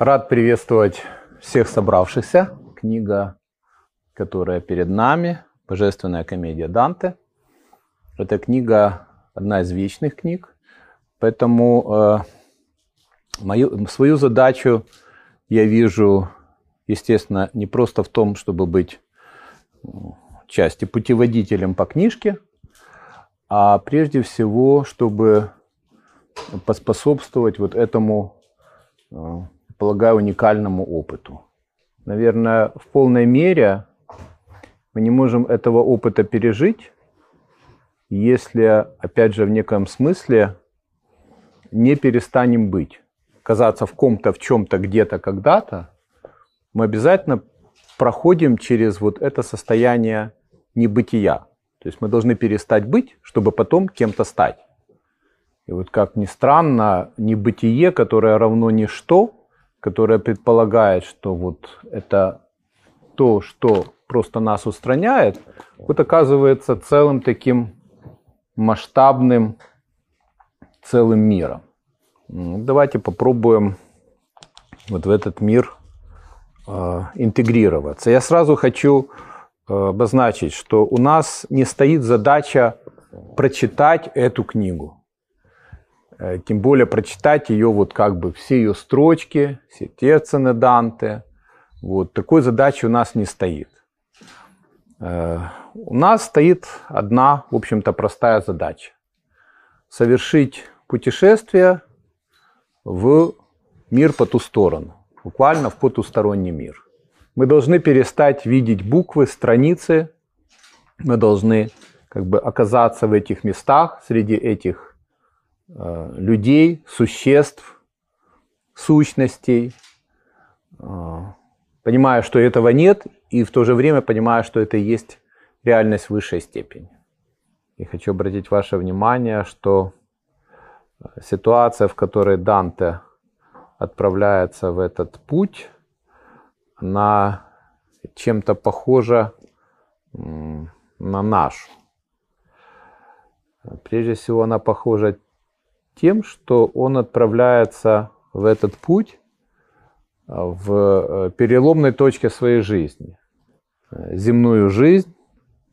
Рад приветствовать всех собравшихся. Книга, которая перед нами, Божественная комедия Данте. Эта книга одна из вечных книг, поэтому э, мою, свою задачу я вижу, естественно, не просто в том, чтобы быть части путеводителем по книжке, а прежде всего, чтобы поспособствовать вот этому, э, полагаю, уникальному опыту. Наверное, в полной мере мы не можем этого опыта пережить, если, опять же, в неком смысле не перестанем быть. Казаться в ком-то, в чем-то, где-то, когда-то, мы обязательно проходим через вот это состояние небытия. То есть мы должны перестать быть, чтобы потом кем-то стать. И вот как ни странно, небытие, которое равно ничто, которое предполагает, что вот это то, что просто нас устраняет, вот оказывается целым таким масштабным целым миром. Давайте попробуем вот в этот мир э, интегрироваться. Я сразу хочу э, обозначить, что у нас не стоит задача прочитать эту книгу. Э, тем более прочитать ее, вот как бы все ее строчки, все терцины Данте. Вот такой задачи у нас не стоит. Э, у нас стоит одна, в общем-то, простая задача. Совершить путешествие в мир по ту сторону, буквально в потусторонний мир. Мы должны перестать видеть буквы, страницы, мы должны как бы оказаться в этих местах, среди этих людей, существ, сущностей, э, понимая, что этого нет, и в то же время понимая, что это и есть реальность высшей степени. И хочу обратить ваше внимание, что э, ситуация, в которой Данте отправляется в этот путь, она чем-то похожа на нашу. Прежде всего, она похожа тем, что он отправляется в этот путь а, в э, переломной точке своей жизни. Земную жизнь,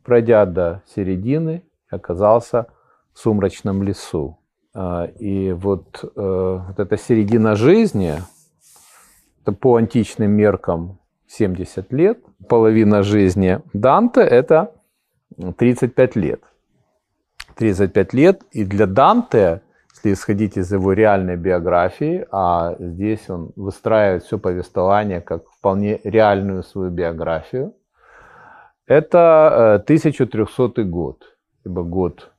пройдя до середины, оказался в сумрачном лесу. А, и вот, э, вот эта середина жизни, это по античным меркам 70 лет, половина жизни Данте – это 35 лет. 35 лет, и для Данте если исходить из его реальной биографии, а здесь он выстраивает все повествование как вполне реальную свою биографию, это 1300 э, год, ибо год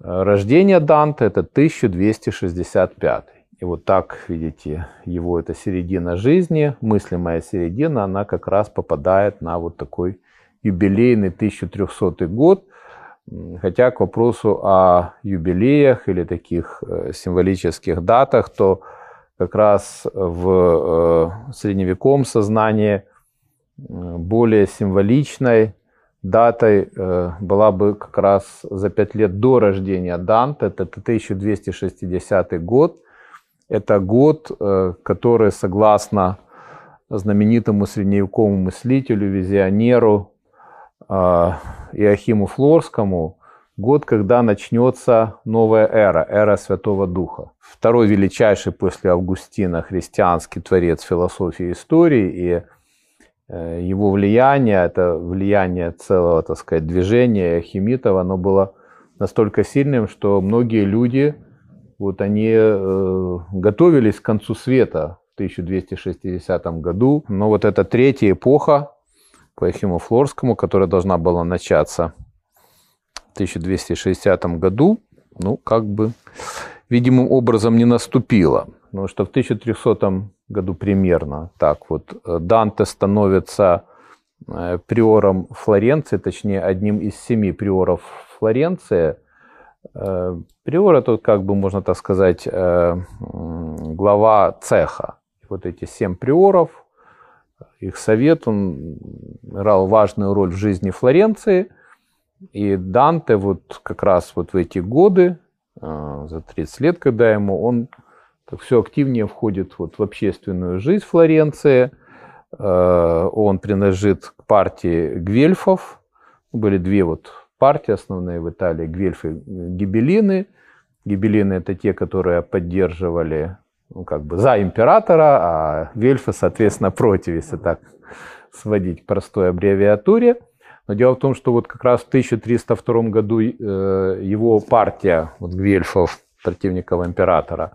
э, рождения Данте это 1265. И вот так, видите, его это середина жизни, мыслимая середина, она как раз попадает на вот такой юбилейный 1300 год – Хотя к вопросу о юбилеях или таких э, символических датах, то как раз в э, средневековом сознании более символичной датой э, была бы как раз за пять лет до рождения Данте, это 1260 год. Это год, который, согласно знаменитому средневековому мыслителю, визионеру Иохиму Флорскому год, когда начнется новая эра, эра Святого Духа. Второй величайший после Августина христианский творец философии и истории, и э, его влияние, это влияние целого, так сказать, движения Химитова, оно было настолько сильным, что многие люди, вот они э, готовились к концу света в 1260 году, но вот эта третья эпоха, по Ефиму Флорскому, которая должна была начаться в 1260 году, ну, как бы, видимым образом не наступила. Потому что в 1300 году примерно так вот э, Данте становится э, приором Флоренции, точнее, одним из семи приоров Флоренции. Э, приор – это, как бы, можно так сказать, глава цеха. Вот эти семь приоров – их совет, он играл важную роль в жизни Флоренции. И Данте вот как раз вот в эти годы, а, за 30 лет, когда ему, он так все активнее входит вот в общественную жизнь Флоренции. Э, он принадлежит к партии гвельфов. Были две вот партии основные в Италии, гвельфы и гибеллины. Гибеллины это те, которые поддерживали ну, как бы за императора, а гвельфы, соответственно, против, если так сводить простой аббревиатуре. Но дело в том, что вот как раз в 1302 году э, его партия вот, гвельфов, противников императора,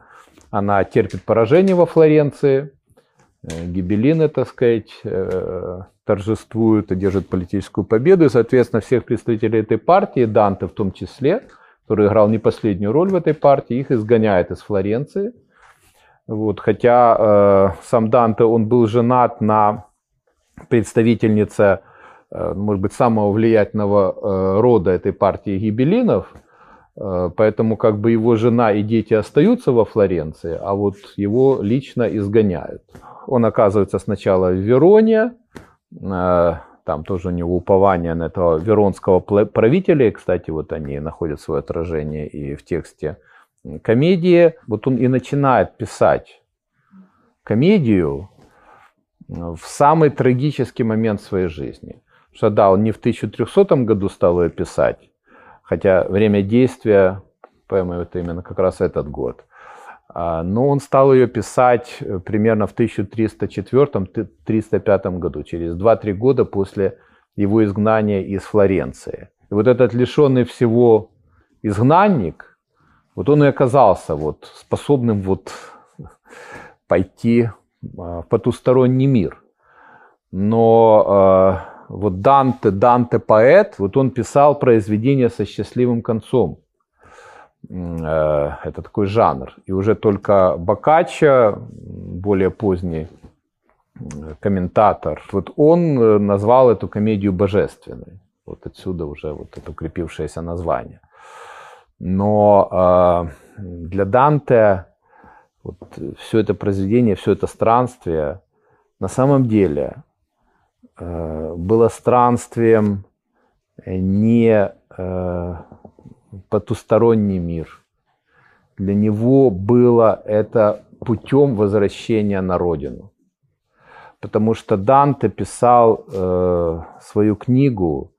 она терпит поражение во Флоренции. Э, гибеллины, так сказать, э, торжествуют и держат политическую победу. И, соответственно, всех представителей этой партии, Данте в том числе, который играл не последнюю роль в этой партии, их изгоняет из Флоренции. Вот, хотя э, сам Данте, он был женат на представительнице, э, может быть, самого влиятельного э, рода этой партии гибелинов, э, поэтому как бы его жена и дети остаются во Флоренции, а вот его лично изгоняют. Он оказывается сначала в Вероне, э, там тоже у него упование на этого веронского правителя, и, кстати, вот они находят свое отражение и в тексте комедии. Вот он и начинает писать комедию в самый трагический момент своей жизни. Что да, он не в 1300 году стал ее писать, хотя время действия поэмы это именно как раз этот год. А, но он стал ее писать э, примерно в 1304-305 году, через 2-3 года после его изгнания из Флоренции. И вот этот лишенный всего изгнанник, вот он и оказался вот способным вот пойти а, в потусторонний мир. Но э, вот Данте, Данте поэт, вот он писал произведения со счастливым концом. Э, это такой жанр. И уже только Бокаччо, более поздний комментатор, вот он э, назвал эту комедию божественной. Вот отсюда уже вот это укрепившееся название. Но э, для Данте вот все это произведение, все это странствие на самом деле э, было странствием не э, потусторонний мир. Для него было это путем возвращения на родину. Потому что Данте писал э, свою книгу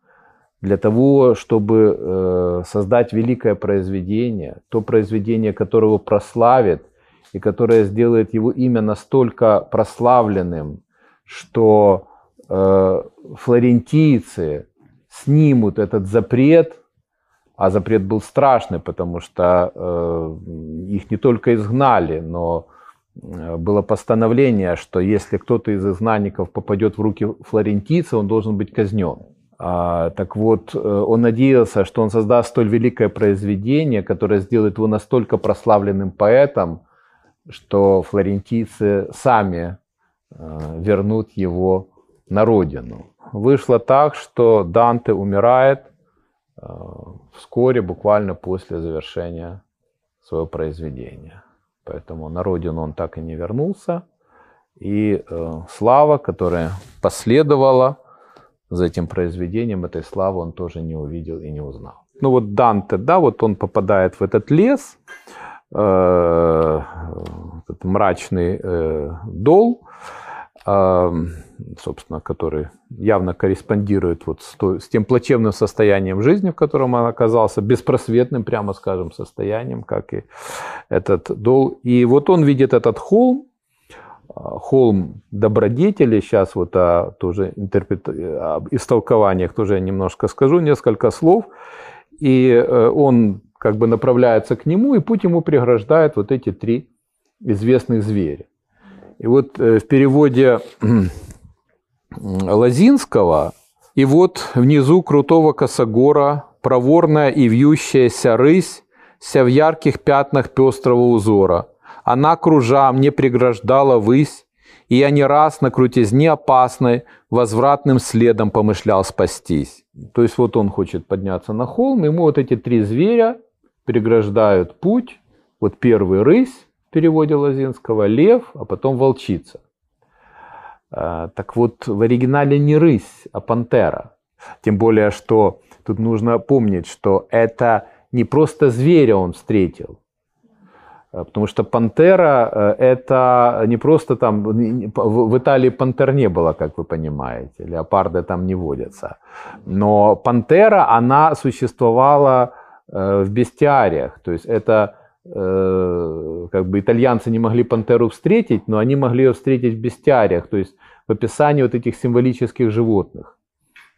для того, чтобы э, создать великое произведение, то произведение, которое прославит и которое сделает его имя настолько прославленным, что э, флорентийцы снимут этот запрет, а запрет был страшный, потому что э, их не только изгнали, но было постановление, что если кто-то из изгнанников попадет в руки флорентийца, он должен быть казнен. А, так вот, э, он надеялся, что он создаст столь великое произведение, которое сделает его настолько прославленным поэтом, что флорентийцы сами э, вернут его на родину. Вышло так, что Данте умирает э, вскоре, буквально после завершения своего произведения. Поэтому на родину он так и не вернулся. И слава, которая последовала за этим произведением, этой славы он тоже не увидел и не узнал. Ну вот Данте, да, вот он попадает в этот лес, Э, этот мрачный э, дол, э, собственно, который явно корреспондирует вот с, той, с тем плачевным состоянием жизни, в котором он оказался, беспросветным, прямо скажем, состоянием, как и этот дол. И вот он видит этот холм, холм добродетели, сейчас вот о тоже интерпрет... об истолкованиях тоже я немножко скажу, несколько слов, и он как бы направляется к нему, и путь ему преграждает вот эти три известных зверя. И вот э, в переводе Лазинского, и вот внизу крутого косогора проворная и вьющаяся рысь, вся в ярких пятнах пестрого узора. Она, кружа, мне преграждала высь, и я не раз на крутизне опасной возвратным следом помышлял спастись. То есть вот он хочет подняться на холм, ему вот эти три зверя преграждают путь. Вот первый рысь в переводе Лозинского, лев, а потом волчица. А, так вот, в оригинале не рысь, а пантера. Тем более, что тут нужно помнить, что это не просто зверя он встретил. Потому что пантера – это не просто там… В Италии пантер не было, как вы понимаете. Леопарды там не водятся. Но пантера, она существовала в бестиариях. То есть это как бы итальянцы не могли пантеру встретить, но они могли ее встретить в бестиариях, то есть в описании вот этих символических животных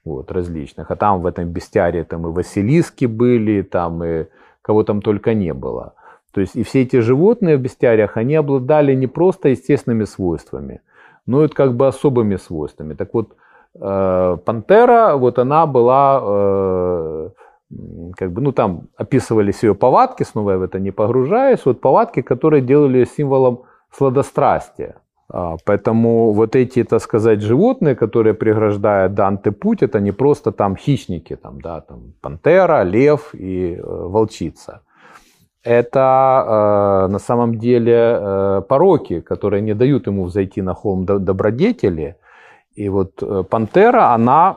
вот, различных. А там в этом бестиарии там и Василиски были, там и кого там только не было. То есть и все эти животные в бестиариях, они обладали не просто естественными свойствами, но и как бы особыми свойствами. Так вот, э, пантера, вот она была, э, как бы, ну там описывались ее повадки, снова я в это не погружаюсь, вот повадки, которые делали символом сладострастия. А, поэтому вот эти, так сказать, животные, которые преграждают Данте путь, это не просто там хищники, там, да, там пантера, лев и э, волчица. Это э, на самом деле э, пороки, которые не дают ему взойти на холм добродетели. И вот э, пантера, она,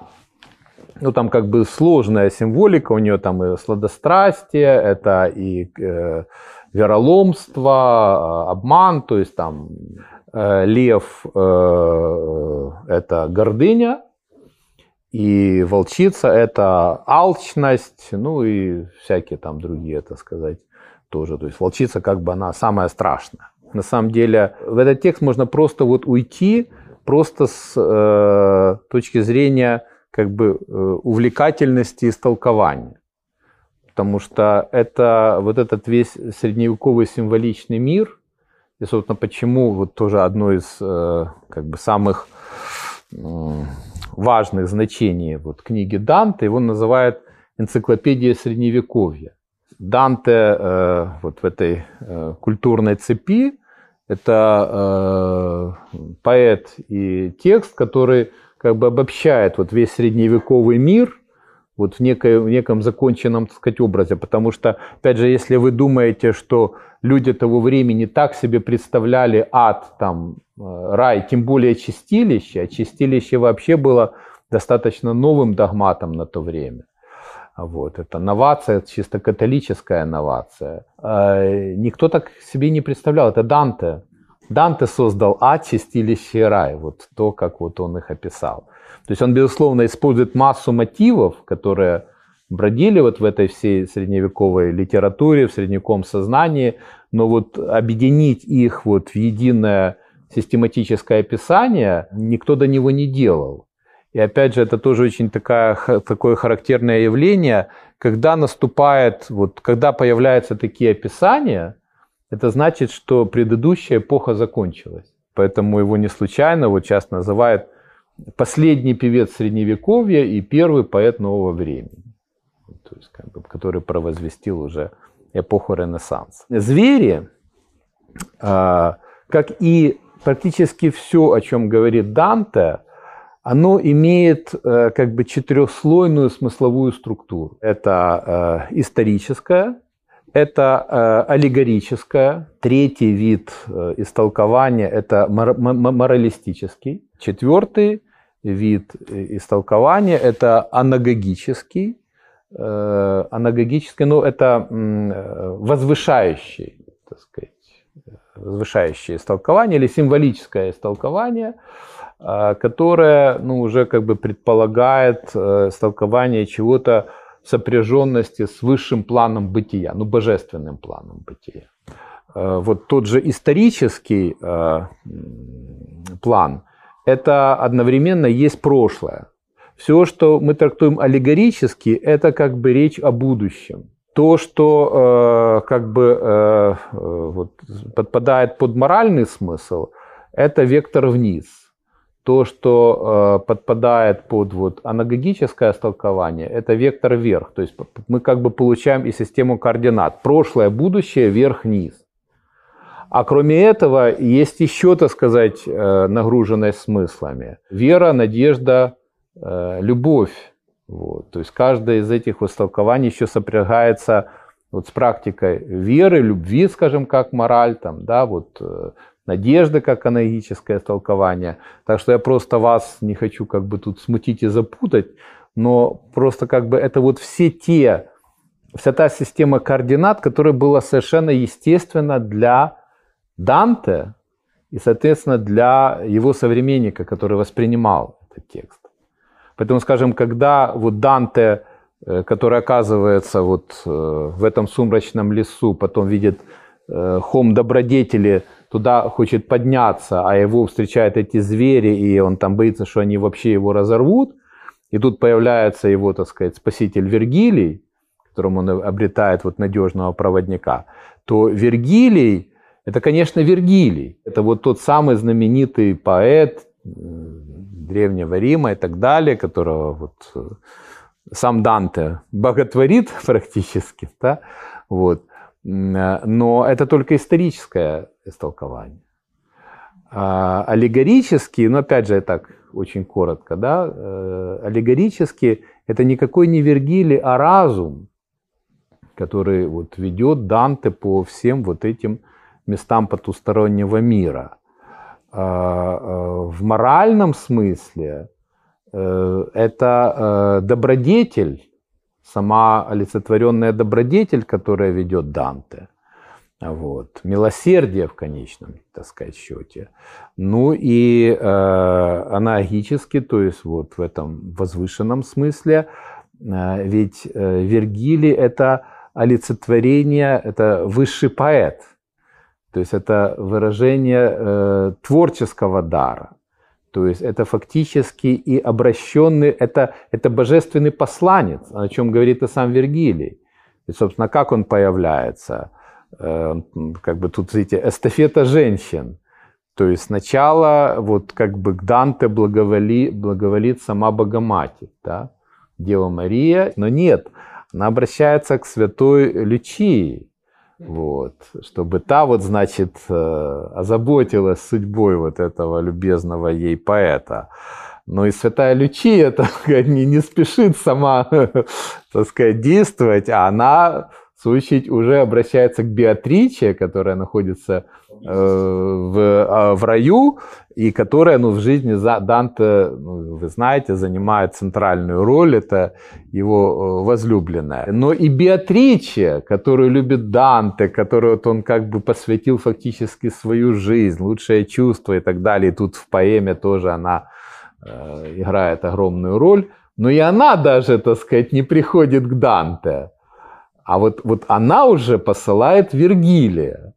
ну там как бы сложная символика, у нее там и сладострастие, это и э, вероломство, э, обман, то есть там Э, лев э, – это гордыня, и волчица – это алчность, ну и всякие там другие, так сказать, тоже. То есть волчица как бы она самая страшная. На самом деле в этот текст можно просто вот уйти просто с э, точки зрения как бы э, увлекательности истолкования. Потому что это вот этот весь средневековый символичный мир – и, собственно, почему вот тоже одно из э, как бы самых важных значений вот книги Данте, его называют энциклопедия средневековья. Данте э, вот в этой э, культурной цепи это поэт и текст, который как бы обобщает вот весь средневековый мир вот в, некой, в неком законченном, так сказать, образе. Потому что, опять же, если вы думаете, что люди того времени так себе представляли ад, там, э, рай, тем более чистилище, а чистилище вообще было достаточно новым догматом на то время. Вот, это новация, чисто католическая новация. Э, никто так себе не представлял. Это Данте. Данте создал ад, чистилище рай. Вот то, как вот он их описал. То есть он, безусловно, использует массу мотивов, которые бродили вот в этой всей средневековой литературе, в средневековом сознании, но вот объединить их вот в единое систематическое описание никто до него не делал. И опять же, это тоже очень такая, такое характерное явление, когда наступает, вот, когда появляются такие описания, это значит, что предыдущая эпоха закончилась. Поэтому его не случайно вот сейчас называют последний певец средневековья и первый поэт нового времени, то есть, как бы, который провозвестил уже эпоху Ренессанса. Звери, а, как и практически все, о чем говорит Данте, оно имеет э, как бы четырехслойную смысловую структуру. Это э, историческая, это э, аллегорическое. Третий вид истолкования – это моралистический. Четвертый вид истолкования – это анагогический. Анагогический, ну, это возвышающий, так сказать, возвышающее истолкование или символическое истолкование, э, которое ну, уже как бы предполагает э, истолкование чего-то в сопряженности с высшим планом бытия, ну, божественным планом бытия. Вот тот же исторический план – это одновременно есть прошлое. Все, что мы трактуем аллегорически, это как бы речь о будущем. То, что э, как бы э, э вот, подпадает под моральный смысл, это вектор вниз. То, что э, подпадает под вот, анагогическое истолкование, это вектор вверх. То есть мы как бы получаем и систему координат. Прошлое, будущее, вверх-вниз. А кроме этого, есть еще, так сказать, э, нагруженность смыслами. Вера, надежда, э, любовь. Вот. То есть каждое из этих истолкований еще сопрягается вот с практикой веры, любви, скажем, как мораль, там, да, вот, э, надежды как аналогическое истолкование. Так что я просто вас не хочу как бы тут смутить и запутать, но просто как бы это вот все те вся та система координат, которая была совершенно естественна для Данте и, соответственно, для его современника, который воспринимал этот текст. Поэтому, скажем, когда вот Данте, который оказывается вот э, в этом сумрачном лесу, потом видит э, хом добродетели, туда хочет подняться, а его встречают эти звери, и он там боится, что они вообще его разорвут. И тут появляется его, так сказать, спаситель Вергилий, которым он обретает вот надежного проводника, то Вергилий, это, конечно, Вергилий. Это вот тот самый знаменитый поэт Древнего Рима и так далее, которого вот э, сам Данте боготворит практически, да, вот. Э, но это только историческое истолкование. А аллегорический, но опять же так очень коротко, да, э, аллегорически это никакой не Вергилий, а разум, который вот ведет Данте по всем вот этим местам потустороннего мира. А, а, в моральном смысле э, это э, добродетель, сама олицетворенная добродетель, которая ведет Данте. Вот. Милосердие в конечном, так сказать, счете. Ну и э, аналогически, то есть вот в этом возвышенном смысле, э, ведь э, Вергилий это олицетворение, это высший поэт. То есть это выражение э, творческого дара. То есть это фактически и обращенный, это, это божественный посланец, о чем говорит и сам Вергилий. И, собственно, как он появляется? Э, как бы тут, видите, эстафета женщин. То есть сначала вот как бы к Данте благоволи, благоволит сама Богоматерь, да? Дева Мария, но нет, она обращается к святой Лючии, вот, чтобы та вот, значит, э, озаботилась судьбой вот этого любезного ей поэта. Но и святая Лючия не, не спешит сама, так сказать, действовать, а она в очередь, уже обращается к Беатриче, которая находится э, в, э, в раю, и которая ну, в жизни Данте, ну, вы знаете, занимает центральную роль, это его э, возлюбленная. Но и Беатриче, которую любит Данте, которую вот он как бы посвятил фактически свою жизнь, лучшее чувство и так далее, и тут в поэме тоже она э, играет огромную роль, но и она даже, так сказать, не приходит к Данте а вот, вот она уже посылает Вергилия.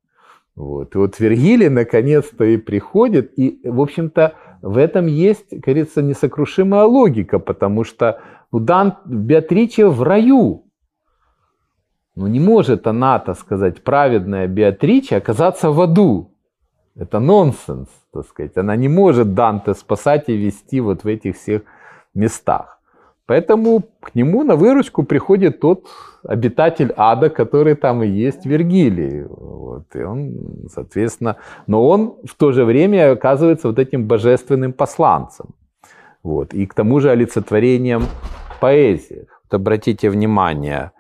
Вот. И вот Вергилий наконец-то и приходит. И, в общем-то, в этом есть, говорится, несокрушимая логика, потому что ну, Дан, Беатриче в раю. Ну не может она, так сказать, праведная Беатриче оказаться в аду. Это нонсенс, так сказать. Она не может Данте спасать и вести вот в этих всех местах. Поэтому к нему на выручку приходит тот обитатель ада, который там и есть Вергилий. Вот, и он, соответственно, но он в то же время оказывается вот этим божественным посланцем. Вот, и к тому же олицетворением поэзии. Вот обратите внимание,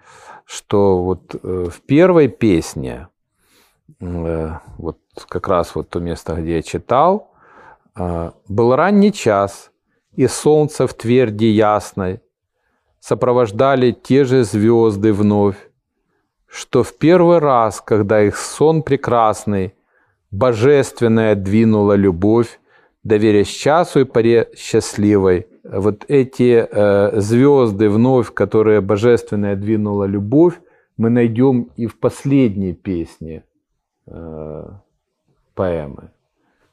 что вот э, в первой песне, э, вот как раз вот то место, где я читал, э, был ранний час – и солнце в тверди ясной сопровождали те же звезды вновь, что в первый раз, когда их сон прекрасный, божественная двинула любовь, доверясь часу и паре счастливой, вот эти э, звезды вновь, которые божественная двинула любовь, мы найдем и в последней песне э, поэмы.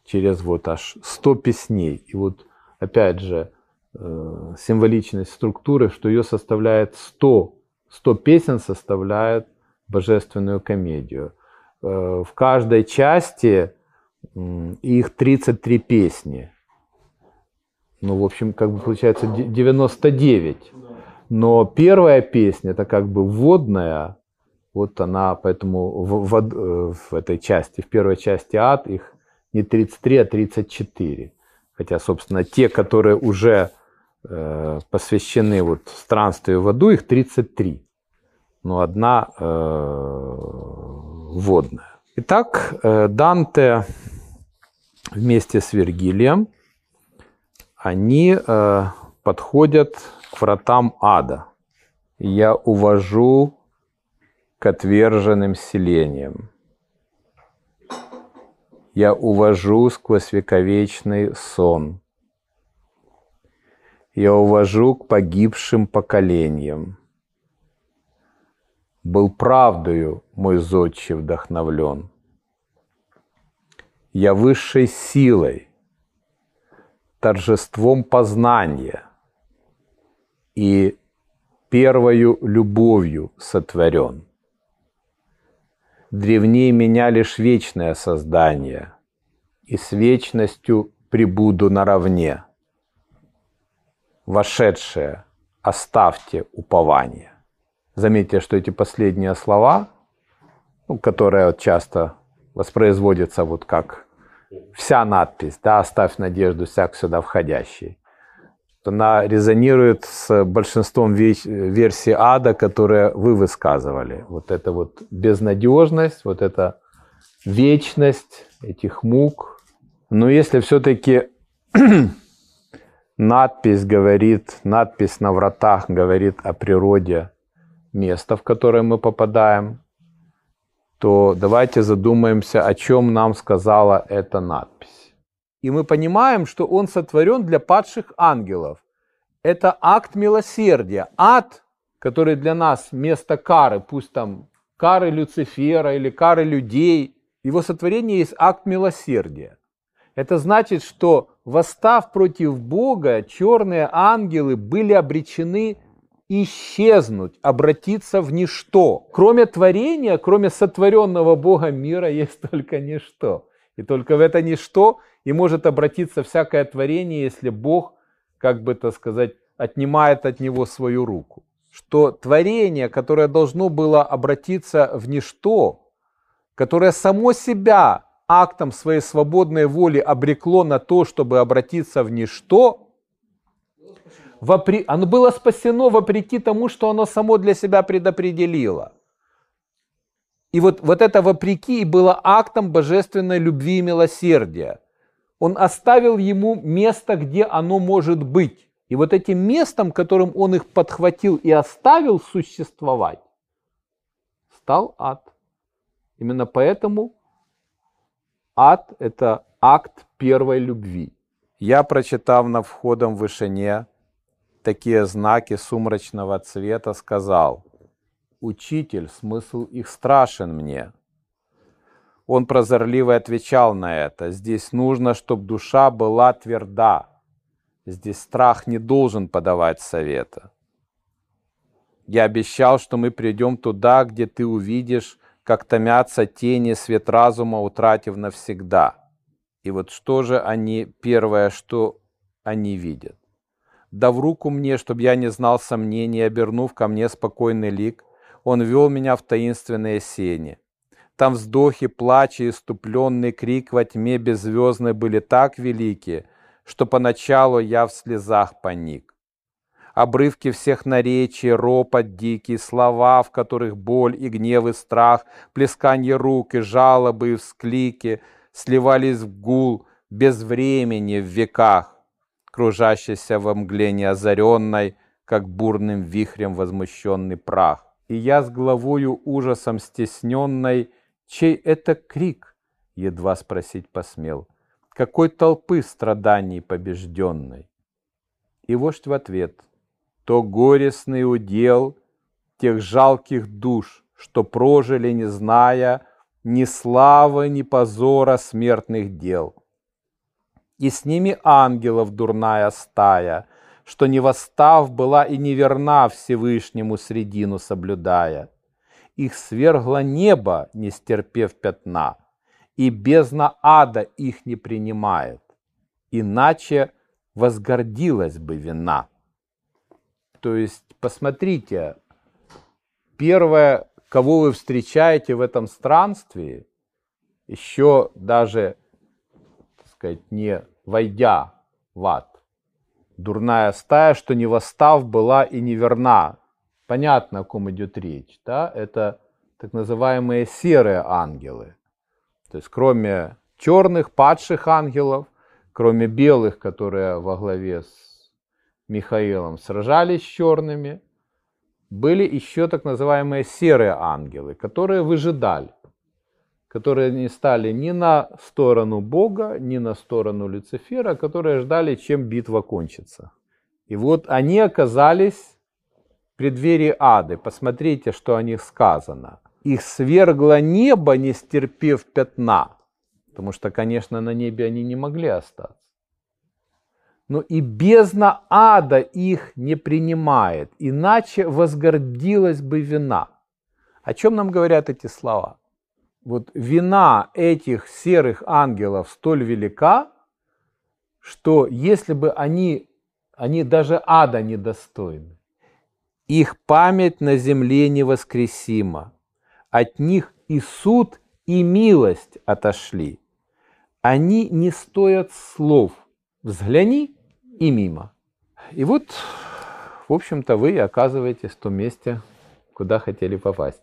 Через вот аж 100 песней. И вот опять же, э, символичность структуры, что ее составляет 100. 100 песен составляет божественную комедию. Э, в каждой части их 33 песни. Ну, в общем, как бы получается 99. Но первая песня, это как бы вводная, вот она, поэтому в, в, э, в этой части, в первой части ад их не 33, а 34. Хотя, собственно, те, которые уже э, посвящены вот странствию в аду, их 33. Но одна э, водная. Итак, э, Данте вместе с Вергилием, они э, подходят к вратам ада. Я увожу к отверженным селениям. Я увожу сквозь вековечный сон. Я увожу к погибшим поколениям. Был правдою мой зодчий вдохновлен. Я высшей силой, торжеством познания и первою любовью сотворен. Древнее меня лишь вечное создание, и с вечностью прибуду наравне. Вошедшее, оставьте упование. Заметьте, что эти последние слова, ну, которые часто воспроизводятся вот как вся надпись, да, оставь надежду всяк сюда входящий. Она резонирует с большинством версий ада, которые вы высказывали. Вот это вот безнадежность, вот эта вечность этих мук. Но если все-таки надпись говорит, надпись на вратах говорит о природе места, в которое мы попадаем, то давайте задумаемся, о чем нам сказала эта надпись. И мы понимаем, что он сотворен для падших ангелов. Это акт милосердия. Ад, который для нас место кары, пусть там кары Люцифера или кары людей, его сотворение есть акт милосердия. Это значит, что восстав против Бога, черные ангелы были обречены исчезнуть, обратиться в ничто. Кроме творения, кроме сотворенного Бога мира, есть только ничто. И только в это ничто и может обратиться всякое творение, если Бог, как бы это сказать, отнимает от него свою руку. Что творение, которое должно было обратиться в ничто, которое само себя актом своей свободной воли обрекло на то, чтобы обратиться в ничто, вопри... оно было спасено вопреки тому, что оно само для себя предопределило. И вот, вот это вопреки было актом божественной любви и милосердия. Он оставил ему место, где оно может быть. И вот этим местом, которым он их подхватил и оставил существовать, стал ад. Именно поэтому ад – это акт первой любви. Я, прочитав на входом в вышине такие знаки сумрачного цвета, сказал, «Учитель, смысл их страшен мне». Он прозорливо отвечал на это, «Здесь нужно, чтобы душа была тверда, Здесь страх не должен подавать совета. Я обещал, что мы придем туда, где ты увидишь, как томятся тени свет разума, утратив навсегда. И вот что же они, первое, что они видят? Да в руку мне, чтобы я не знал сомнений, обернув ко мне спокойный лик, он вел меня в таинственные сени. Там вздохи, плачи и ступленный крик во тьме беззвездной были так велики, что поначалу я в слезах паник. Обрывки всех наречий, ропот дикий, слова, в которых боль и гнев и страх, плесканье рук и жалобы и всклики сливались в гул без времени в веках, кружащийся во мгле неозаренной, как бурным вихрем возмущенный прах. И я с главою ужасом стесненной, чей это крик, едва спросить посмел — какой толпы страданий побежденной. И вождь в ответ, то горестный удел тех жалких душ, что прожили, не зная ни славы, ни позора смертных дел. И с ними ангелов дурная стая, что не восстав была и неверна Всевышнему средину соблюдая. Их свергло небо, не стерпев пятна — и бездна ада их не принимает, иначе возгордилась бы вина. То есть, посмотрите, первое, кого вы встречаете в этом странстве, еще даже, так сказать, не войдя в ад, дурная стая, что не восстав была и неверна. Понятно, о ком идет речь. Да? Это так называемые серые ангелы. То есть кроме черных, падших ангелов, кроме белых, которые во главе с Михаилом сражались с черными, были еще так называемые серые ангелы, которые выжидали, которые не стали ни на сторону Бога, ни на сторону Люцифера, которые ждали, чем битва кончится. И вот они оказались в преддверии ады. Посмотрите, что о них сказано. Их свергло небо, не стерпев пятна. Потому что, конечно, на небе они не могли остаться но и бездна ада их не принимает, иначе возгордилась бы вина. О чем нам говорят эти слова? Вот вина этих серых ангелов столь велика, что если бы они, они даже ада недостойны, их память на земле невоскресима, от них и суд, и милость отошли. Они не стоят слов. Взгляни и мимо. И вот, в общем-то, вы оказываетесь в том месте, куда хотели попасть.